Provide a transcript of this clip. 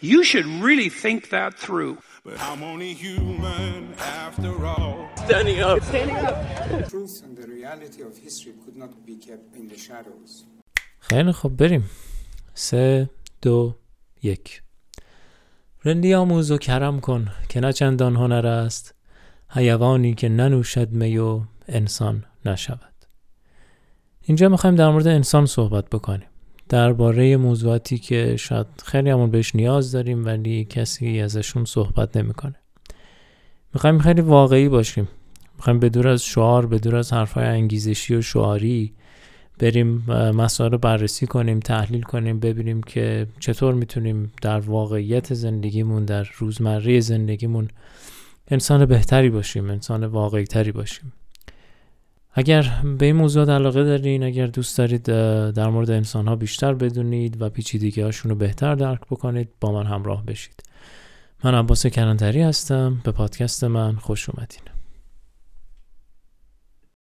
You should really think that through. But I'm only human after all. Standing up. truth and the reality of history could not be kept in the shadows. خیلی خب بریم سه دو یک رندی آموز و کرم کن که نه چندان هنر است حیوانی که ننوشد می و انسان نشود اینجا می‌خوایم در مورد انسان صحبت بکنیم درباره موضوعاتی که شاید خیلی همون بهش نیاز داریم ولی کسی ازشون صحبت نمی‌کنه. می‌خوایم خیلی واقعی باشیم. می‌خوایم بدور از شعار بدور از حرفهای انگیزشی و شعاری بریم مسائل رو بررسی کنیم تحلیل کنیم ببینیم که چطور می‌تونیم در واقعیت زندگیمون در روزمره زندگیمون انسان بهتری باشیم انسان واقعی تری باشیم. اگر به این موضوع علاقه دارین اگر دوست دارید در مورد انسان ها بیشتر بدونید و پیچیدگی هاشون رو بهتر درک بکنید با من همراه بشید. من عباس کرانتری هستم. به پادکست من خوش اومدین.